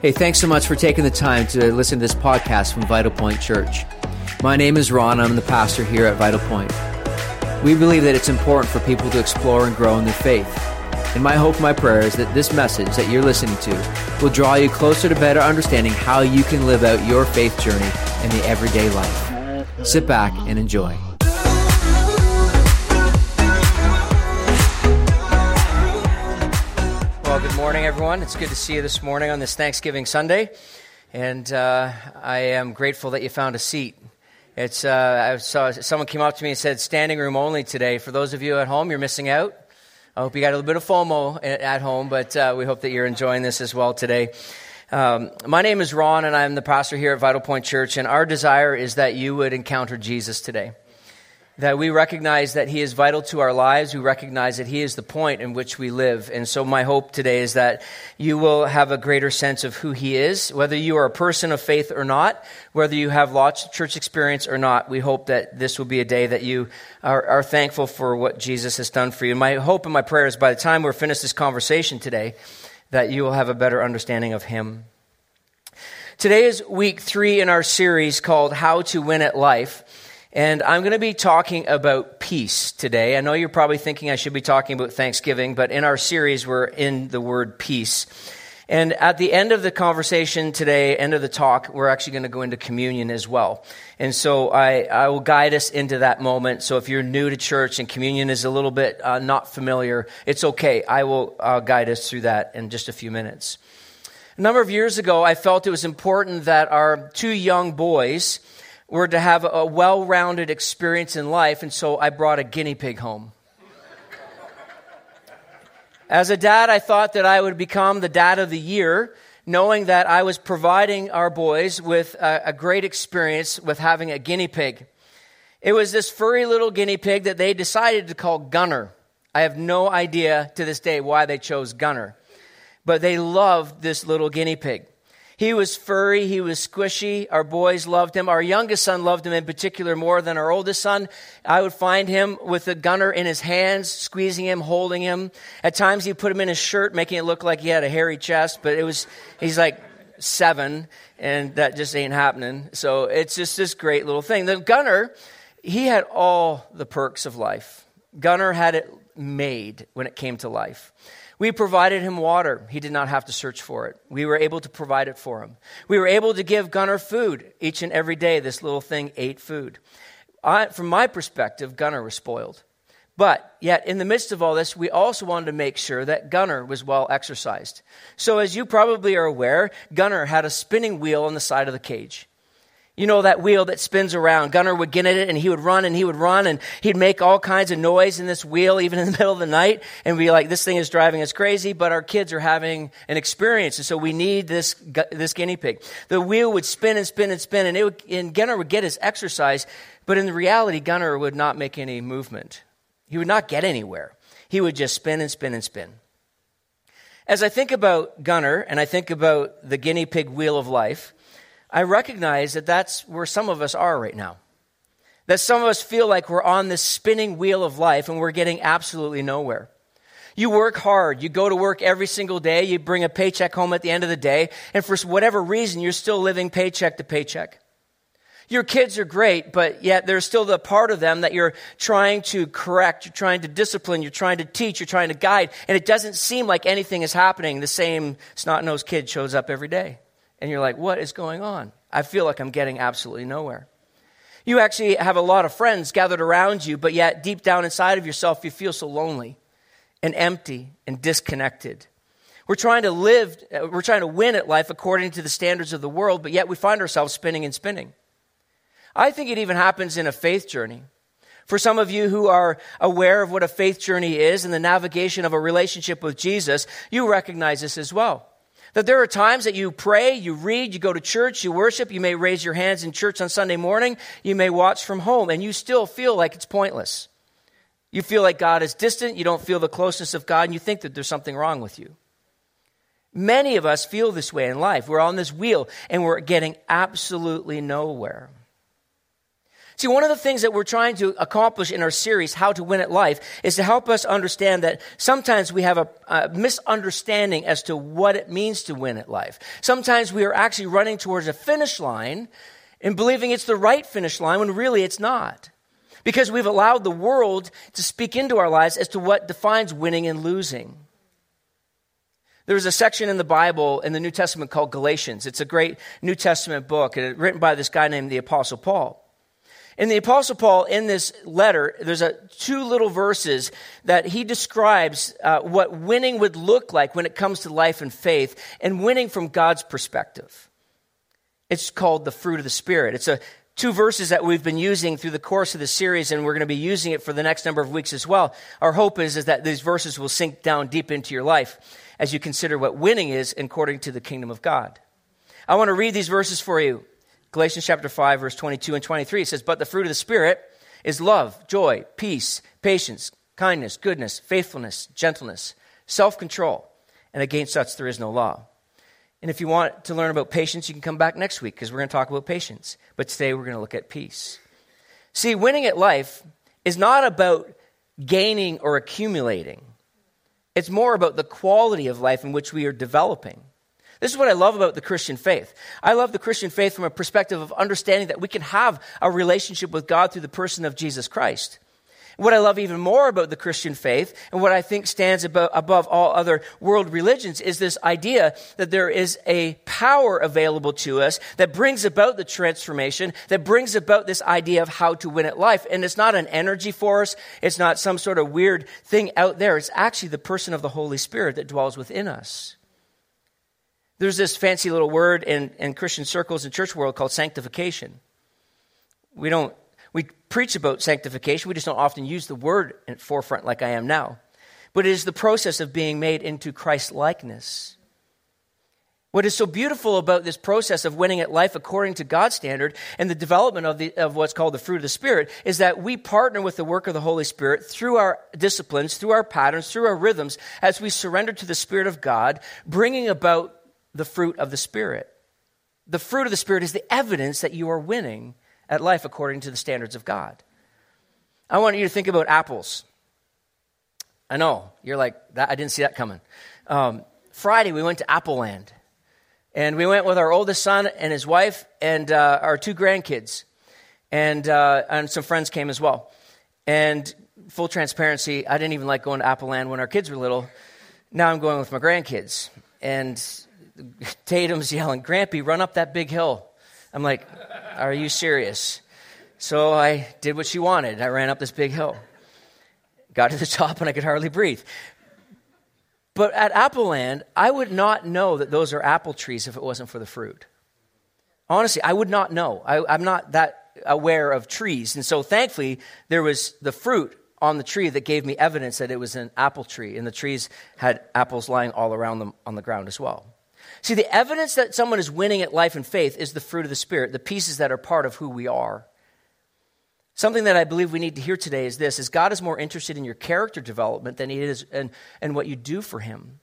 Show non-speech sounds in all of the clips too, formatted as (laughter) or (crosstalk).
Hey, thanks so much for taking the time to listen to this podcast from Vital Point Church. My name is Ron. I'm the pastor here at Vital Point. We believe that it's important for people to explore and grow in their faith. And my hope, my prayer is that this message that you're listening to will draw you closer to better understanding how you can live out your faith journey in the everyday life. Sit back and enjoy. Morning, everyone. It's good to see you this morning on this Thanksgiving Sunday. And uh, I am grateful that you found a seat. It's, uh, I saw someone came up to me and said, standing room only today. For those of you at home, you're missing out. I hope you got a little bit of FOMO at home, but uh, we hope that you're enjoying this as well today. Um, my name is Ron, and I'm the pastor here at Vital Point Church, and our desire is that you would encounter Jesus today that we recognize that He is vital to our lives. We recognize that He is the point in which we live. And so, my hope today is that you will have a greater sense of who He is, whether you are a person of faith or not, whether you have lots of church experience or not. We hope that this will be a day that you are, are thankful for what Jesus has done for you. My hope and my prayer is by the time we're finished this conversation today, that you will have a better understanding of Him. Today is week three in our series called How to Win at Life. And I'm going to be talking about peace today. I know you're probably thinking I should be talking about Thanksgiving, but in our series, we're in the word peace. And at the end of the conversation today, end of the talk, we're actually going to go into communion as well. And so I, I will guide us into that moment. So if you're new to church and communion is a little bit uh, not familiar, it's okay. I will uh, guide us through that in just a few minutes. A number of years ago, I felt it was important that our two young boys, were to have a well rounded experience in life, and so I brought a guinea pig home. As a dad, I thought that I would become the dad of the year, knowing that I was providing our boys with a, a great experience with having a guinea pig. It was this furry little guinea pig that they decided to call Gunner. I have no idea to this day why they chose Gunner, but they loved this little guinea pig. He was furry, he was squishy. Our boys loved him. Our youngest son loved him in particular more than our oldest son. I would find him with a gunner in his hands, squeezing him, holding him. At times he'd put him in his shirt, making it look like he had a hairy chest, but it was, he's like seven, and that just ain't happening. So it's just this great little thing. The gunner, he had all the perks of life. Gunner had it made when it came to life. We provided him water. He did not have to search for it. We were able to provide it for him. We were able to give Gunner food. Each and every day, this little thing ate food. I, from my perspective, Gunner was spoiled. But yet, in the midst of all this, we also wanted to make sure that Gunner was well exercised. So, as you probably are aware, Gunner had a spinning wheel on the side of the cage. You know that wheel that spins around. Gunner would get in it and he would run and he would run and he'd make all kinds of noise in this wheel even in the (laughs) middle of the night and be like, this thing is driving us crazy, but our kids are having an experience. And so we need this, this guinea pig. The wheel would spin and spin and spin and, it would, and Gunner would get his exercise, but in reality, Gunner would not make any movement. He would not get anywhere. He would just spin and spin and spin. As I think about Gunner and I think about the guinea pig wheel of life, I recognize that that's where some of us are right now. That some of us feel like we're on this spinning wheel of life and we're getting absolutely nowhere. You work hard. You go to work every single day. You bring a paycheck home at the end of the day. And for whatever reason, you're still living paycheck to paycheck. Your kids are great, but yet there's still the part of them that you're trying to correct. You're trying to discipline. You're trying to teach. You're trying to guide. And it doesn't seem like anything is happening. The same snot-nosed kid shows up every day and you're like, what is going on? I feel like I'm getting absolutely nowhere. You actually have a lot of friends gathered around you, but yet deep down inside of yourself, you feel so lonely and empty and disconnected. We're trying to live, uh, we're trying to win at life according to the standards of the world, but yet we find ourselves spinning and spinning. I think it even happens in a faith journey. For some of you who are aware of what a faith journey is and the navigation of a relationship with Jesus, you recognize this as well. That there are times that you pray, you read, you go to church, you worship, you may raise your hands in church on Sunday morning, you may watch from home, and you still feel like it's pointless. You feel like God is distant, you don't feel the closeness of God, and you think that there's something wrong with you. Many of us feel this way in life. We're on this wheel and we're getting absolutely nowhere. See, one of the things that we're trying to accomplish in our series, How to Win at Life, is to help us understand that sometimes we have a, a, misunderstanding as to what it means to win at life. Sometimes we are actually running towards a finish line and believing it's the right finish line when really it's not. Because we've allowed the world to speak into our lives as to what defines winning and losing. There's a section in the Bible in the New Testament called Galatians. It's a great New Testament book written by this guy named the Apostle Paul. In the Apostle Paul, in this letter, there's a, two little verses that he describes uh, what winning would look like when it comes to life and faith, and winning from God's perspective. It's called the fruit of the Spirit. It's a two verses that we've been using through the course of the series, and we're going to be using it for the next number of weeks as well. Our hope is, is that these verses will sink down deep into your life as you consider what winning is according to the kingdom of God. I want to read these verses for you. Galatians chapter 5, verse 22 and 23. It says, But the fruit of the Spirit is love, joy, peace, patience, kindness, goodness, faithfulness, gentleness, self control. And against such there is no law. And if you want to learn about patience, you can come back next week because we're going to talk about patience. But today we're going to look at peace. See, winning at life is not about gaining or accumulating, it's more about the quality of life in which we are developing. This is what I love about the Christian faith. I love the Christian faith from a perspective of understanding that we can have a relationship with God through the person of Jesus Christ. What I love even more about the Christian faith, and what I think stands above, all other world religions, is this idea that there is a power available to us that brings about the transformation, that brings about this idea of how to win at life. And it's not an energy force, it's not some sort of weird thing out there. It's actually the person of the Holy Spirit that dwells within us. There's this fancy little word in, in Christian circles and church world called sanctification. We don't, we preach about sanctification, we just don't often use the word in forefront like I am now. But it is the process of being made into Christ likeness. What is so beautiful about this process of winning at life according to God's standard and the development of, the, of what's called the fruit of the Spirit is that we partner with the work of the Holy Spirit through our disciplines, through our patterns, through our rhythms, as we surrender to the Spirit of God, bringing about the fruit of the Spirit. The fruit of the Spirit is the evidence that you are winning at life according to the standards of God. I want you to think about apples. I know, you're like, I didn't see that coming. Um, Friday, we went to Apple Land. And we went with our oldest son and his wife and uh, our two grandkids. And, uh, and some friends came as well. And full transparency, I didn't even like going to Apple Land when our kids were little. Now I'm going with my grandkids. And Tatum's yelling, Grampy, run up that big hill. I'm like, Are you serious? So I did what she wanted. I ran up this big hill. Got to the (laughs) top and I could hardly breathe. But at Apple Land, I would not know that those are apple trees if it wasn't for the fruit. Honestly, I would not know. I, am not that aware of trees. And so thankfully, there was the fruit on the tree that gave me evidence that it was an apple tree. And the trees had apples lying all around them on the ground as well. See, the evidence that someone is winning at life and faith is the fruit of the Spirit, the pieces that are part of who we are. Something that I believe we need to hear today is this is God is more interested in your character development than he is in, in what you do for him.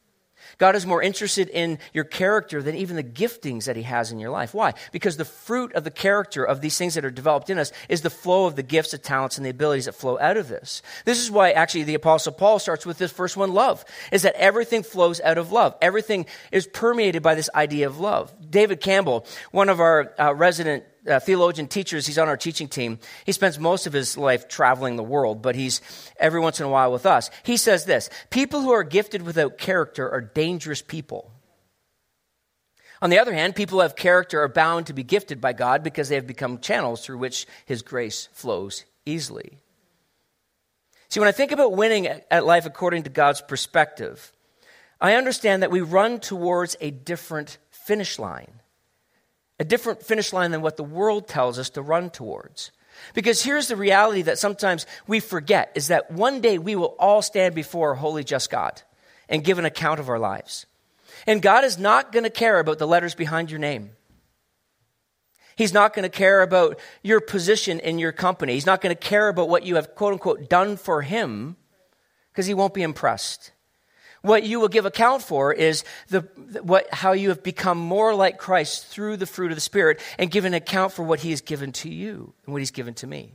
God is more interested in your character than even the giftings that He has in your life. Why? Because the fruit of the character of these things that are developed in us is the flow of the gifts, the talents, and the abilities that flow out of this. This is why actually the Apostle Paul starts with this first one love, is that everything flows out of love. Everything is permeated by this idea of love. David Campbell, one of our uh, resident uh, theologian teachers. He's on our teaching team. He spends most of his life traveling the world, but he's every once in a while with us. He says this People who are gifted without character are dangerous people. On the other hand, people who have character are bound to be gifted by God because they have become channels through which His grace flows easily. See, when I think about winning at life according to God's perspective, I understand that we run towards a different finish line a different finish line than what the world tells us to run towards. Because here's the reality that sometimes we forget is that one day we will all stand before a holy, just God and give an account of our lives. And God is not going to care about the letters behind your name. He's not going to care about your position in your company. He's not going to care about what you have, quote unquote, done for Him because He won't be impressed. What you will give account for is the, what, how you have become more like Christ through the fruit of the Spirit and give an account for what He has given to you and what He's given to me.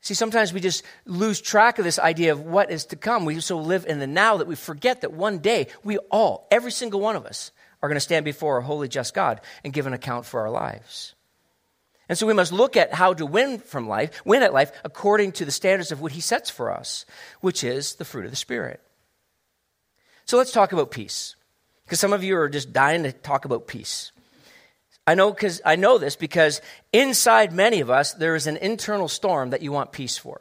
See, sometimes we just lose track of this idea of what is to come. We so live in the now that we forget that one day we all, every single one of us, are going to stand before a holy, just God and give an account for our lives. And so we must look at how to win from life, win at life according to the standards of what he sets for us, which is the fruit of the Spirit. So let's talk about peace. Because some of you are just dying to talk about peace. I know because I know this because inside many of us there is an internal storm that you want peace for.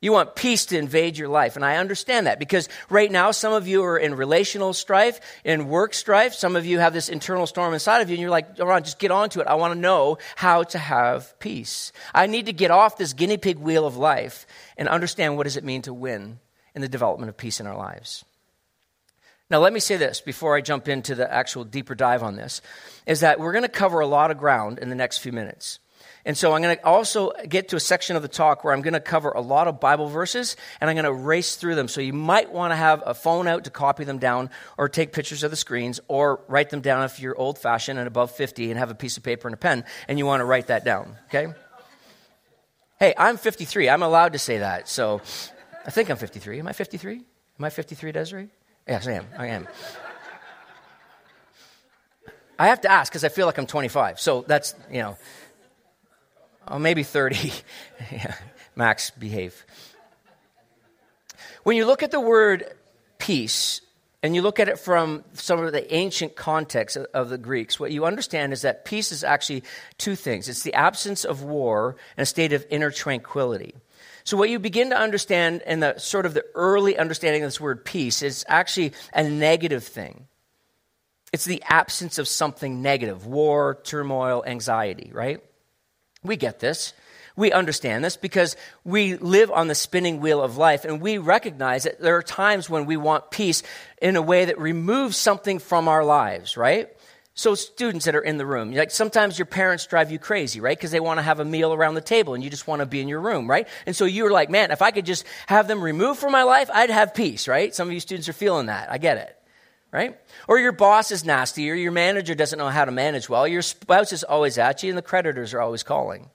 You want peace to invade your life. And I understand that because right now some of you are in relational strife, in work strife. Some of you have this internal storm inside of you and you're like, Ron, just get onto it. I want to know how to have peace. I need to get off this guinea pig wheel of life and understand what does it mean to win in the development of peace in our lives. Now, let me say this before I jump into the actual deeper dive on this is that we're going to cover a lot of ground in the next few minutes. And so I'm going to also get to a section of the talk where I'm going to cover a lot of Bible verses and I'm going to race through them. So you might want to have a phone out to copy them down or take pictures of the screens or write them down if you're old fashioned and above 50 and have a piece of paper and a pen and you want to write that down. Okay? Hey, I'm 53. I'm allowed to say that. So I think I'm 53. Am I 53? Am I 53, Desiree? Yes, I am. I am. I have to ask because I feel like I'm 25. So that's, you know, oh, maybe 30. (laughs) yeah. Max, behave. When you look at the word peace, and you look at it from some of the ancient context of the Greeks, what you understand is that peace is actually two things it's the absence of war and a state of inner tranquility. So what you begin to understand in the sort of the early understanding of this word peace is actually a negative thing. It's the absence of something negative, war, turmoil, anxiety, right? We get this. We understand this because we live on the spinning wheel of life and we recognize that there are times when we want peace in a way that removes something from our lives, right? So, students that are in the room, like sometimes your parents drive you crazy, right? Because they want to have a meal around the table and you just want to be in your room, right? And so you're like, man, if I could just have them removed from my life, I'd have peace, right? Some of you students are feeling that. I get it, right? Or your boss is nasty, or your manager doesn't know how to manage well, your spouse is always at you, and the creditors are always calling.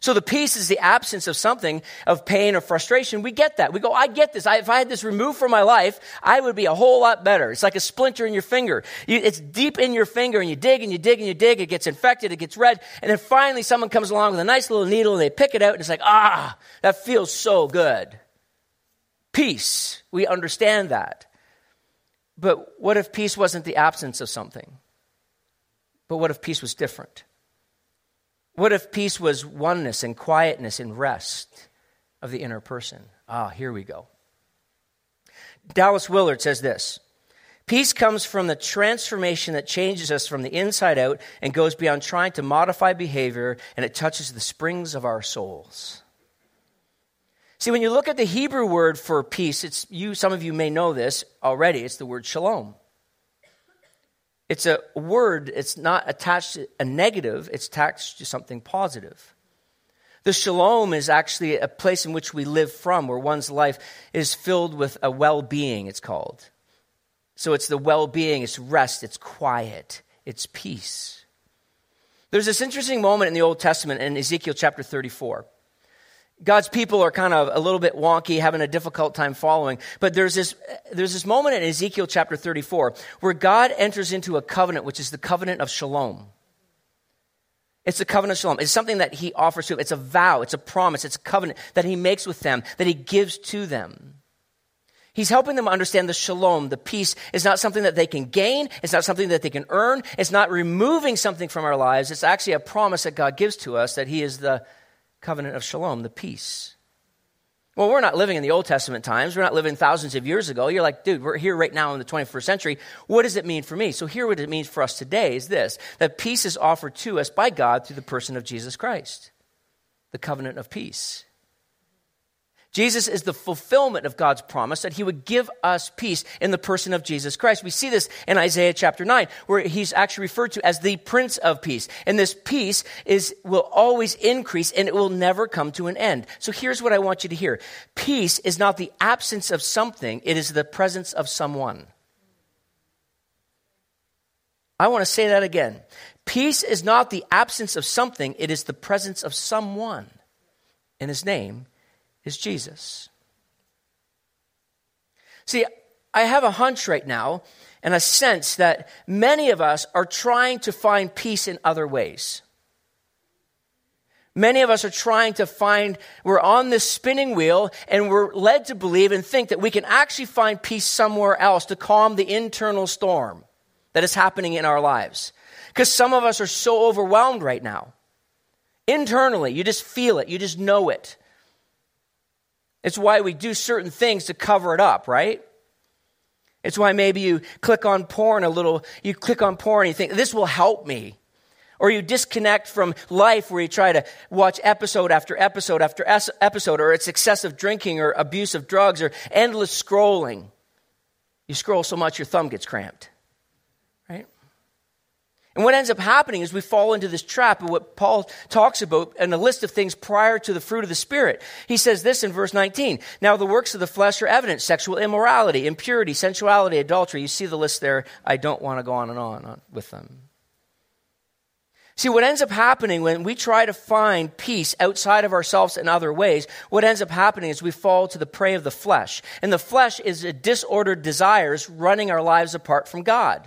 So the peace is the absence of something of pain or frustration. We get that. We go, I get this. I, if I had this removed from my life, I would be a whole lot better. It's like a splinter in your finger. You, it's deep in your finger and you dig and you dig and you dig. It gets infected. It gets red. And then finally someone comes along with a nice little needle and they pick it out and it's like, ah, that feels so good. Peace. We understand that. But what if peace wasn't the absence of something? But what if peace was different? What if peace was oneness and quietness and rest of the inner person? Ah, here we go. Dallas Willard says this Peace comes from the transformation that changes us from the inside out and goes beyond trying to modify behavior, and it touches the springs of our souls. See, when you look at the Hebrew word for peace, it's you, some of you may know this already, it's the word shalom. It's a word, it's not attached to a negative, it's attached to something positive. The shalom is actually a place in which we live from, where one's life is filled with a well being, it's called. So it's the well being, it's rest, it's quiet, it's peace. There's this interesting moment in the Old Testament in Ezekiel chapter 34. God's people are kind of a little bit wonky, having a difficult time following. But there's this, there's this moment in Ezekiel chapter 34 where God enters into a covenant, which is the covenant of shalom. It's the covenant of shalom. It's something that he offers to them. It's a vow, it's a promise, it's a covenant that he makes with them, that he gives to them. He's helping them understand the shalom, the peace, is not something that they can gain. It's not something that they can earn. It's not removing something from our lives. It's actually a promise that God gives to us that He is the covenant of shalom, the peace. Well, we're not living in the Old Testament times. We're not living thousands of years ago. You're like, dude, we're here right now in the 21st century. What does it mean for me? So, here, what it means for us today is this that peace is offered to us by God through the person of Jesus Christ, the covenant of peace. Jesus is the fulfillment of God's promise that he would give us peace in the person of Jesus Christ. We see this in Isaiah chapter 9, where he's actually referred to as the Prince of Peace. And this peace is, will always increase and it will never come to an end. So here's what I want you to hear. Peace is not the absence of something, it is the presence of someone. I want to say that again. Peace is not the absence of something, it is the presence of someone. And his name is Jesus. See, I have a hunch right now and a sense that many of us are trying to find peace in other ways. Many of us are trying to find, we're on this spinning wheel and we're led to believe and think that we can actually find peace somewhere else to calm the internal storm that is happening in our lives. Because some of us are so overwhelmed right now. Internally, you just feel it, you just know it. It's why we do certain things to cover it up, right? It's why maybe you click on porn a little, you click on porn and you think, this will help me. Or you disconnect from life where you try to watch episode after episode after episode, or it's excessive drinking or abuse of drugs or endless scrolling. You scroll so much your thumb gets cramped. And what ends up happening is we fall into this trap of what Paul talks about in a list of things prior to the fruit of the Spirit. He says this in verse 19. Now the works of the flesh are evident sexual immorality, impurity, sensuality, adultery. You see the list there. I don't want to go on and on uh, with them. See, what ends up happening when we try to find peace outside of ourselves in other ways, what ends up happening is we fall to the prey of the flesh. And the flesh is a disordered desires running our lives apart from God.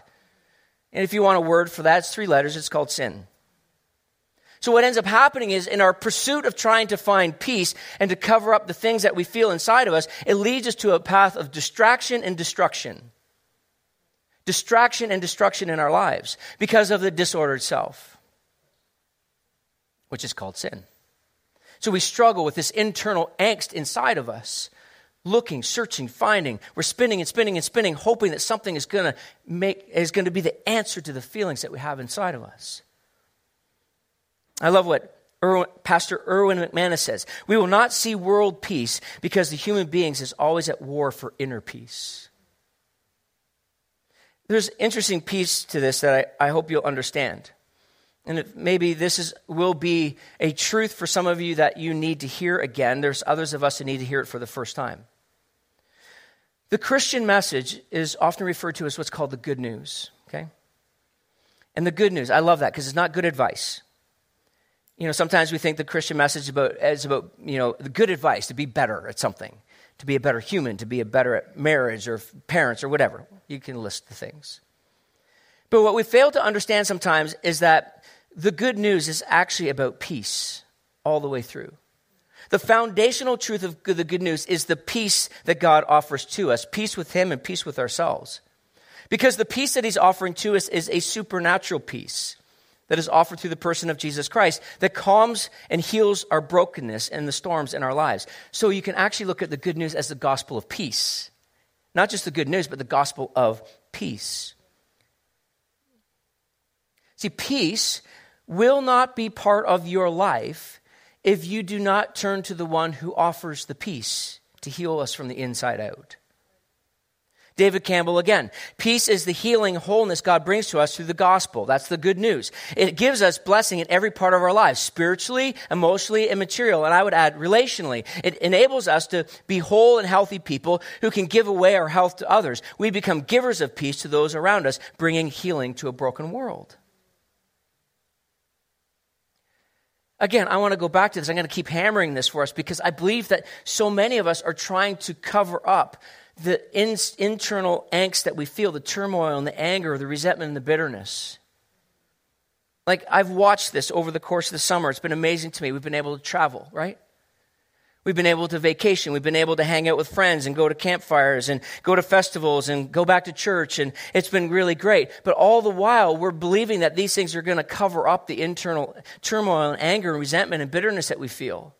And if you want a word for that, it's three letters. It's called sin. So what ends up happening is in our pursuit of trying to find peace and to cover up the things that we feel inside of us, it leads us to a path of distraction and destruction. Distraction and destruction in our lives because of the disordered self, which is called sin. So we struggle with this internal angst inside of us looking, searching, finding. We're spinning and spinning and spinning, hoping that something is going to make is going to be the answer to the feelings that we have inside of us. I love what Erwin, Pastor Erwin McManus says. We will not see world peace because the human beings is always at war for inner peace. There's an interesting piece to this that I, I hope you'll understand. And maybe this is, will be a truth for some of you that you need to hear again. There's others of us who need to hear it for the first time. The Christian message is often referred to as what's called the good news, okay? And the good news, I love that because it's not good advice. You know, sometimes we think the Christian message is about, is about, you know, the good advice to be better at something, to be a better human, to be a better at marriage or parents or whatever. You can list the things. But what we fail to understand sometimes is that the good news is actually about peace all the way through. The foundational truth of the good news is the peace that God offers to us peace with Him and peace with ourselves. Because the peace that He's offering to us is a supernatural peace that is offered through the person of Jesus Christ that calms and heals our brokenness and the storms in our lives. So you can actually look at the good news as the gospel of peace. Not just the good news, but the gospel of peace. See, peace will not be part of your life if you do not turn to the one who offers the peace to heal us from the inside out. David Campbell again. Peace is the healing wholeness God brings to us through the gospel. That's the good news. It gives us blessing in every part of our lives, spiritually, emotionally, and material. And I would add relationally. It enables us to be whole and healthy people who can give away our health to others. We become givers of peace to those around us, bringing healing to a broken world. Again, I want to go back to this. I'm going to keep hammering this for us because I believe that so many of us are trying to cover up the in, internal angst that we feel, the turmoil and the anger, the resentment and the bitterness. Like, I've watched this over the course of the summer. It's been amazing to me. We've been able to travel, right? We've been able to vacation. We've been able to hang out with friends and go to campfires and go to festivals and go back to church. And it's been really great. But all the while, we're believing that these things are going to cover up the internal turmoil and anger and resentment and bitterness that we feel.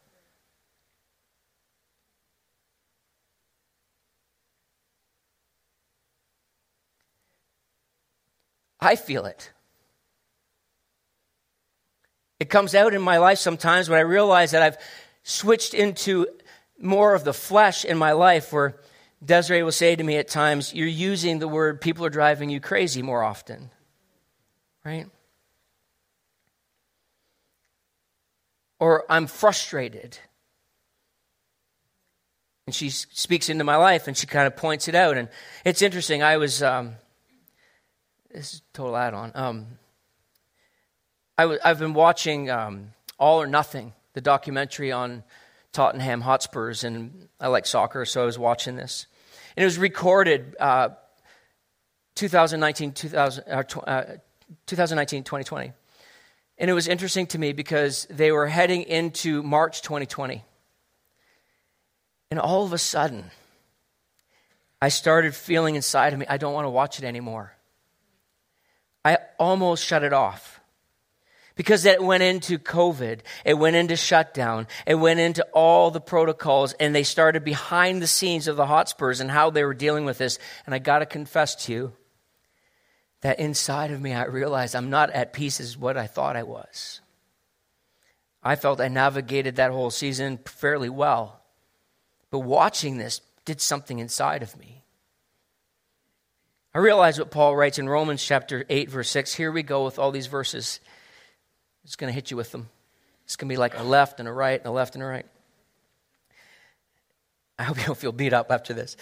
I feel it. It comes out in my life sometimes when I realize that I've switched into more of the flesh in my life where Desiree will say to me at times, You're using the word people are driving you crazy more often. Right? Or I'm frustrated. And she speaks into my life and she kind of points it out. And it's interesting. I was, um, this is total add on. Um, I w- I've been watching um, All or Nothing, the documentary on Tottenham Hotspurs, and I like soccer, so I was watching this. And it was recorded uh, 2019, 2000, uh, uh 2019, 2020. And it was interesting to me because they were heading into March 2020. And all of a sudden, I started feeling inside of me, I don't want to watch it anymore. I almost shut it off because it went into COVID, it went into shutdown, it went into all the protocols, and they started behind the scenes of the Hotspurs and how they were dealing with this. And I got to confess to you that inside of me, I realized I'm not at peace as what I thought I was. I felt I navigated that whole season fairly well, but watching this did something inside of me. I realize what Paul writes in Romans chapter 8, verse 6. Here we go with all these verses. It's going to hit you with them. It's going to be like a left and a right and a left and a right. I hope you don't feel beat up after this.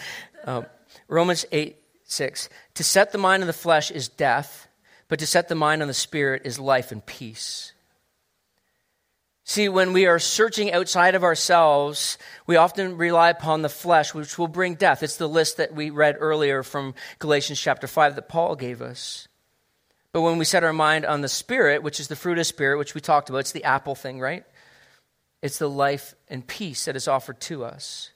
Um, Romans 8, 6. To set the mind on the flesh is death, but to set the mind on the spirit is life and peace. See, when we are searching outside of ourselves, we often rely upon the flesh, which will bring death. It's the list that we read earlier from Galatians chapter 5 that Paul gave us. But when we set our mind on the Spirit, which is the fruit of Spirit, which we talked about, it's the apple thing, right? It's the life and peace that is offered to us.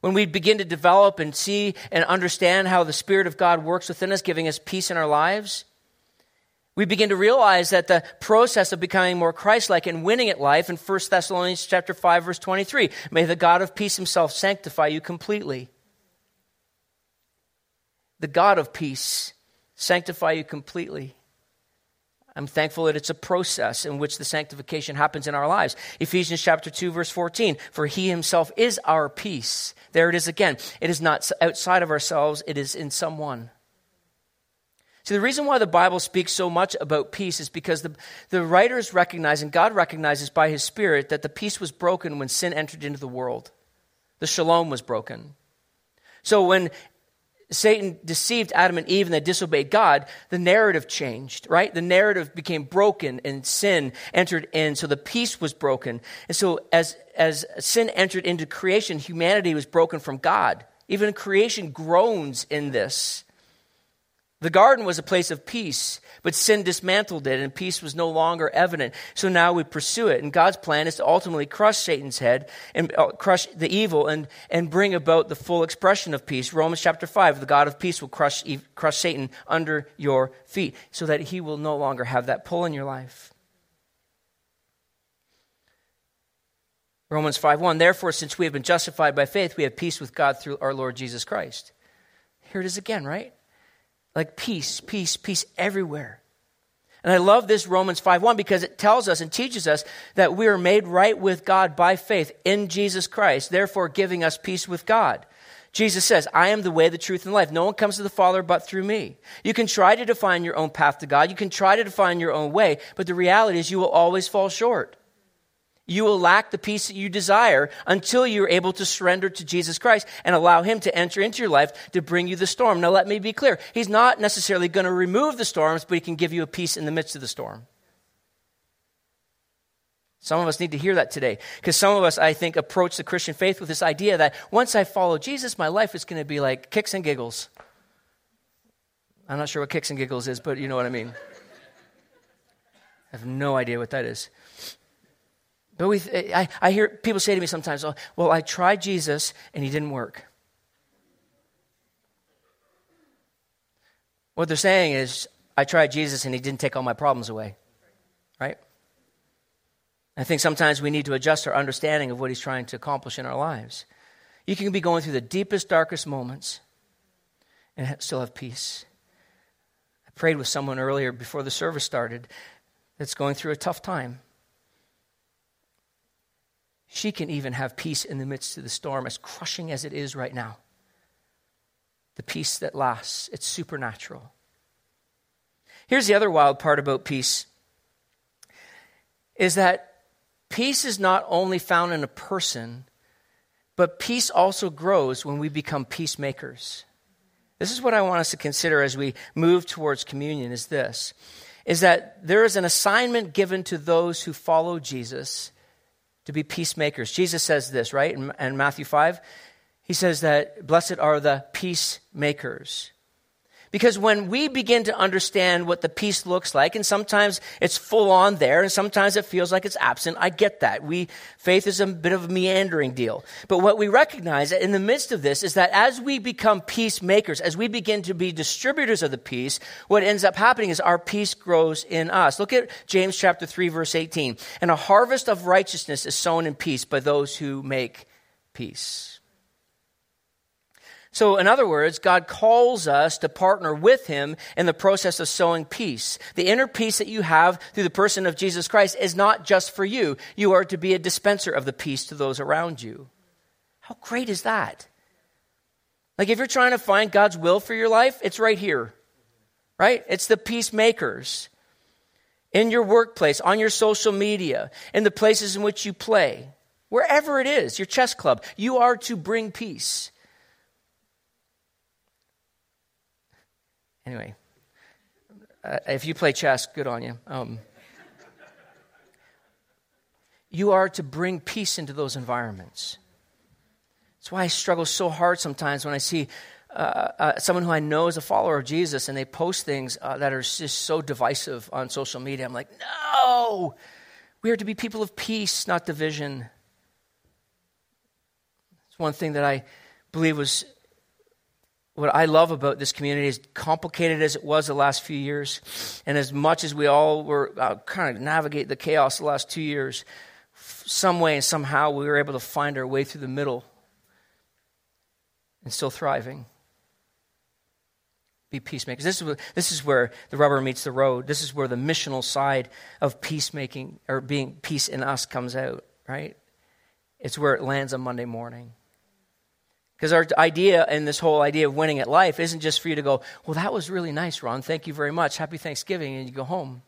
When we begin to develop and see and understand how the Spirit of God works within us, giving us peace in our lives, we begin to realize that the process of becoming more Christ-like and winning at life in 1 Thessalonians chapter 5 verse 23, may the God of peace himself sanctify you completely. The God of peace sanctify you completely. I'm thankful that it's a process in which the sanctification happens in our lives. Ephesians chapter 2 verse 14, for he himself is our peace. There it is again. It is not outside of ourselves, it is in someone. See, the reason why the Bible speaks so much about peace is because the, the writers recognize, and God recognizes by his Spirit, that the peace was broken when sin entered into the world. The shalom was broken. So when Satan deceived Adam and Eve and they disobeyed God, the narrative changed, right? The narrative became broken and sin entered in. So the peace was broken. And so as, as sin entered into creation, humanity was broken from God. Even creation groans in this. The garden was a place of peace, but sin dismantled it and peace was no longer evident. So now we pursue it. And God's plan is to ultimately crush Satan's head and uh, crush the evil and, and bring about the full expression of peace. Romans chapter 5, the God of peace will crush, crush Satan under your feet so that he will no longer have that pull in your life. Romans 5 1, therefore, since we have been justified by faith, we have peace with God through our Lord Jesus Christ. Here it is again, right? Like peace, peace, peace everywhere. And I love this Romans 5:1 because it tells us and teaches us that we are made right with God by faith in Jesus Christ, therefore giving us peace with God. Jesus says, I am the way, the truth, and life. No one comes to the Father but through me. You can try to define your own path to God. You can try to define your own way, but the reality is you will always fall short you will lack the peace that you desire until you're able to surrender to Jesus Christ and allow Him to enter into your life to bring you the storm. Now, let me be clear. He's not necessarily going to remove the storms, but He can give you a peace in the midst of the storm. Some of us need to hear that today because some of us, I think, approach the Christian faith with this idea that once I follow Jesus, my life is going to be like kicks and giggles. I'm not sure what kicks and giggles is, but you know what I mean. I have no idea what that is. But we, I, I hear people say to me sometimes, oh, well, I tried Jesus and he didn't work. What they're saying is, I tried Jesus and he didn't take all my problems away. Right? I think sometimes we need to adjust our understanding of what he's trying to accomplish in our lives. You can be going through the deepest, darkest moments and still have peace. I prayed with someone earlier before the service started that's going through a tough time. She can even have peace in the midst of the storm, as crushing as it is right now. The peace that lasts, it's supernatural. Here's the other wild part about peace is that peace is not only found in a person, but peace also grows when we become peacemakers. This is what I want us to consider as we move towards communion is this is that there is an assignment given to those who follow Jesus to be peacemakers. Jesus says this, right? In, in Matthew 5, he says that blessed are the peacemakers. Because when we begin to understand what the peace looks like, and sometimes it's full on there, and sometimes it feels like it's absent, I get that. We, faith is a bit of a meandering deal. But what we recognize in the midst of this is that as we become peacemakers, as we begin to be distributors of the peace, what ends up happening is our peace grows in us. Look at James chapter 3 verse 18. And a harvest of righteousness is sown in peace by those who make peace. So, in other words, God calls us to partner with Him in the process of sowing peace. The inner peace that you have through the person of Jesus Christ is not just for you. You are to be a dispenser of the peace to those around you. How great is that? Like, if you're trying to find God's will for your life, it's right here, right? It's the peacemakers. In your workplace, on your social media, in the places in which you play, wherever it is, your chess club, you are to bring peace. Anyway, uh, if you play chess, good on you. Um, you are to bring peace into those environments. That's why I struggle so hard sometimes when I see uh, uh, someone who I know is a follower of Jesus and they post things uh, that are just so divisive on social media. I'm like, no, we are to be people of peace, not division. It's one thing that I believe was what I love about this community is complicated as it was the last few years, and as much as we all were uh, kind of navigate the chaos the last two years, some way and somehow we were able to find our way through the middle and still thriving. Be peacemakers. This is, this is where the rubber meets the road. This is where the missional side of peacemaking or being peace in us comes out, right? It's where it lands on Monday morning. Because our idea and this whole idea of winning at life isn't just for you to go, well, that was really nice, Ron. Thank you very much. Happy Thanksgiving. And you go home.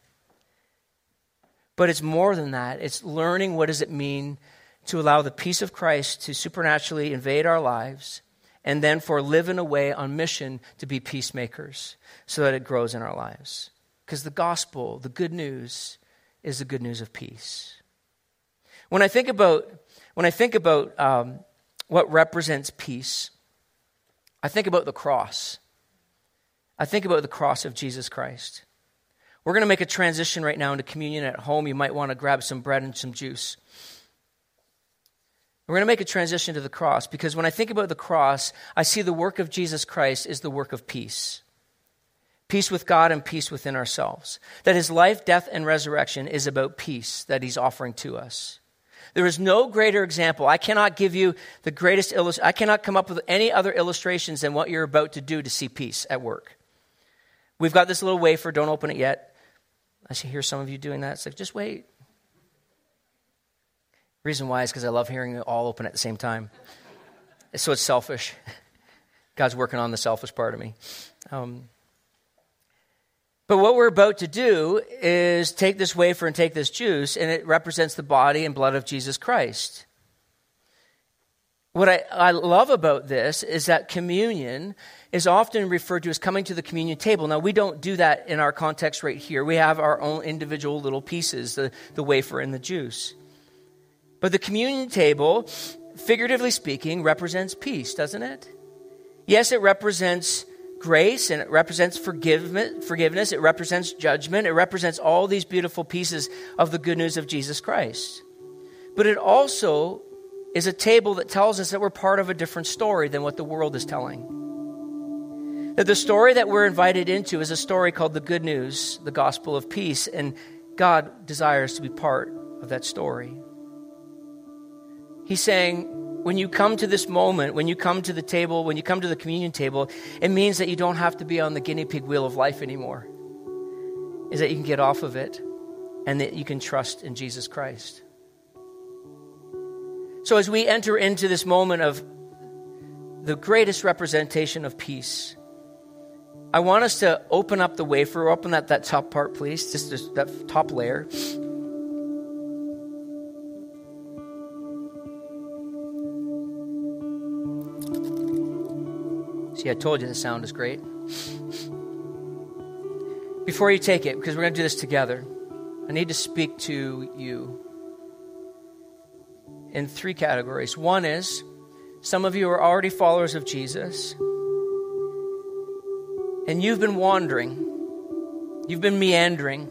But it's more than that. It's learning what does it mean to allow the peace of Christ to supernaturally invade our lives and then for living away on mission to be peacemakers so that it grows in our lives. Because the gospel, the good news, is the good news of peace. When I think about, when I think about um, what represents peace, I think about the cross. I think about the cross of Jesus Christ. We're going to make a transition right now into communion at home. You might want to grab some bread and some juice. We're going to make a transition to the cross because when I think about the cross, I see the work of Jesus Christ is the work of peace. Peace with God and peace within ourselves. That his life, death, and resurrection is about peace that he's offering to us. There is no greater example. I cannot give you the greatest illustration. I cannot come up with any other illustrations than what you're about to do to see peace at work. We've got this little wafer. Don't open it yet. I hear some of you doing that. It's like, just wait. reason why is because I love hearing it all open at the same time. So it's selfish. (laughs) God's working on the selfish part of me. Um, but what we're about to do is take this wafer and take this juice, and it represents the body and blood of Jesus Christ. What I, I love about this is that communion is often referred to as coming to the communion table. Now, we don't do that in our context right here. We have our own individual little pieces, the, the wafer and the juice. But the communion table, figuratively speaking, represents peace, doesn't it? Yes, it represents grace and it represents forgiveness, forgiveness, it represents judgment, it represents all these beautiful pieces of the good news of Jesus Christ. But it also is a table that tells us that we're part of a different story than what the world is telling. That the story that we're invited into is a story called the good news, the gospel of peace, and God desires to be part of that story. He's saying, when you come to this moment, when you come to the table, when you come to the communion table, it means that you don't have to be on the guinea pig wheel of life anymore. Is that you can get off of it and that you can trust in Jesus Christ. So, as we enter into this moment of the greatest representation of peace, I want us to open up the wafer. Open that, that top part, please. Just, just that top layer. See, I told you the sound is great. Before you take it, because we're going to do this together, I need to speak to you in three categories. One is some of you are already followers of Jesus, and you've been wandering, you've been meandering,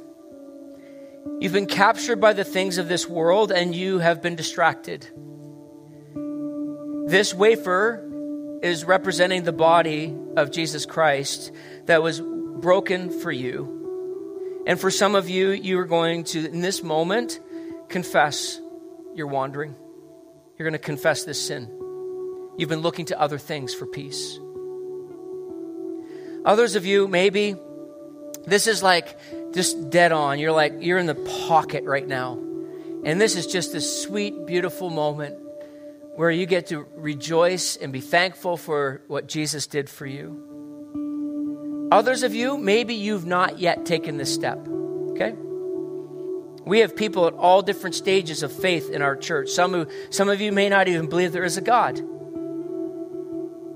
you've been captured by the things of this world, and you have been distracted. This wafer is representing the body of Jesus Christ that was broken for you. And for some of you, you are going to, in this moment, confess your wandering. You're going to confess this sin. You've been looking to other things for peace. Others of you, maybe this is like just dead on. You're like, you're in the pocket right now. And this is just a sweet, beautiful moment where you get to rejoice and be thankful for what Jesus did for you. Others of you, maybe you've not yet taken this step, okay? We have people at all different stages of faith in our church. Some, who, some of you may not even believe there is a God.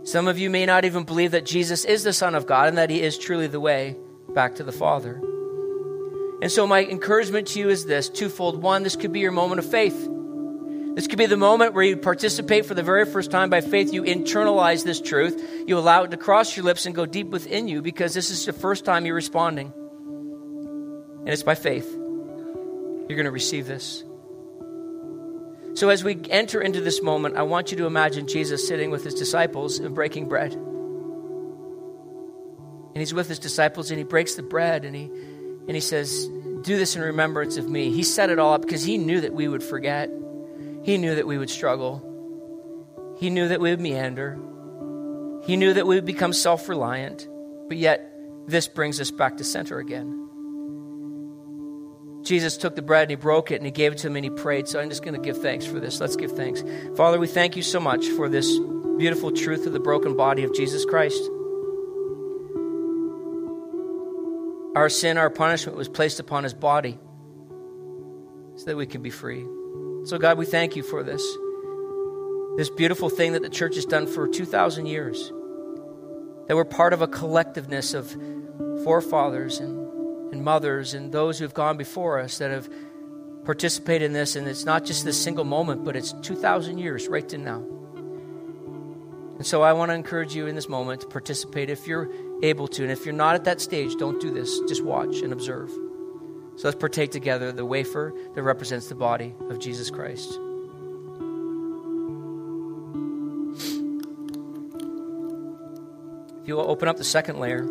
Some of you may not even believe that Jesus is the Son of God and that He is truly the way back to the Father. And so, my encouragement to you is this twofold. One, this could be your moment of faith. This could be the moment where you participate for the very first time by faith. You internalize this truth. You allow it to cross your lips and go deep within you because this is the first time you're responding. And it's by faith. You're going to receive this. So, as we enter into this moment, I want you to imagine Jesus sitting with his disciples and breaking bread. And he's with his disciples and he breaks the bread and he, and he says, Do this in remembrance of me. He set it all up because he knew that we would forget, he knew that we would struggle, he knew that we would meander, he knew that we would become self reliant, but yet this brings us back to center again. Jesus took the bread and he broke it and he gave it to them and he prayed. So I'm just going to give thanks for this. Let's give thanks. Father, we thank you so much for this beautiful truth of the broken body of Jesus Christ. Our sin, our punishment was placed upon his body so that we can be free. So, God, we thank you for this. This beautiful thing that the church has done for 2,000 years. That we're part of a collectiveness of forefathers and and mothers and those who have gone before us that have participated in this. And it's not just this single moment, but it's 2,000 years right to now. And so I want to encourage you in this moment to participate if you're able to. And if you're not at that stage, don't do this. Just watch and observe. So let's partake together the wafer that represents the body of Jesus Christ. If you will open up the second layer.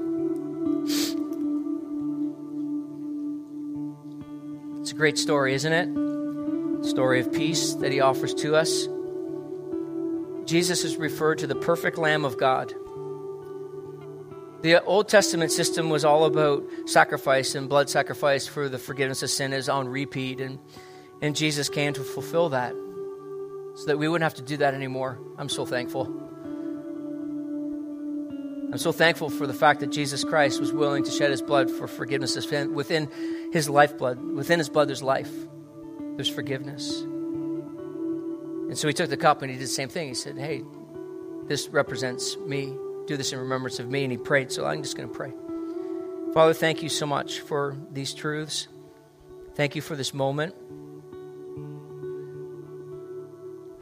It's a great story, isn't it? Story of peace that he offers to us. Jesus is referred to the perfect Lamb of God. The Old Testament system was all about sacrifice and blood sacrifice for the forgiveness of sin is on repeat, and, and Jesus came to fulfill that so that we wouldn't have to do that anymore. I'm so thankful. I'm so thankful for the fact that Jesus Christ was willing to shed his blood for forgiveness of sin. Within his lifeblood, within his blood, there's life, there's forgiveness. And so he took the cup and he did the same thing. He said, Hey, this represents me. Do this in remembrance of me. And he prayed. So I'm just going to pray. Father, thank you so much for these truths. Thank you for this moment.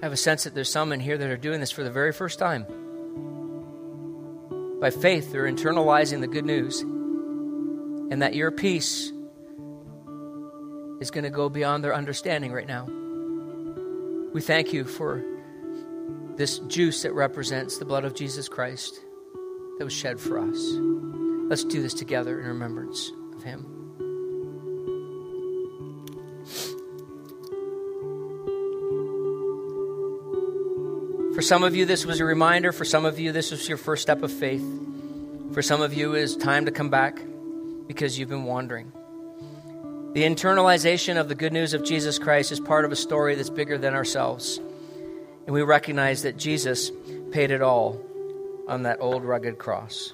I have a sense that there's some in here that are doing this for the very first time. By faith, they're internalizing the good news, and that your peace is going to go beyond their understanding right now. We thank you for this juice that represents the blood of Jesus Christ that was shed for us. Let's do this together in remembrance of him. For some of you, this was a reminder. For some of you, this was your first step of faith. For some of you, it is time to come back because you've been wandering. The internalization of the good news of Jesus Christ is part of a story that's bigger than ourselves. And we recognize that Jesus paid it all on that old rugged cross.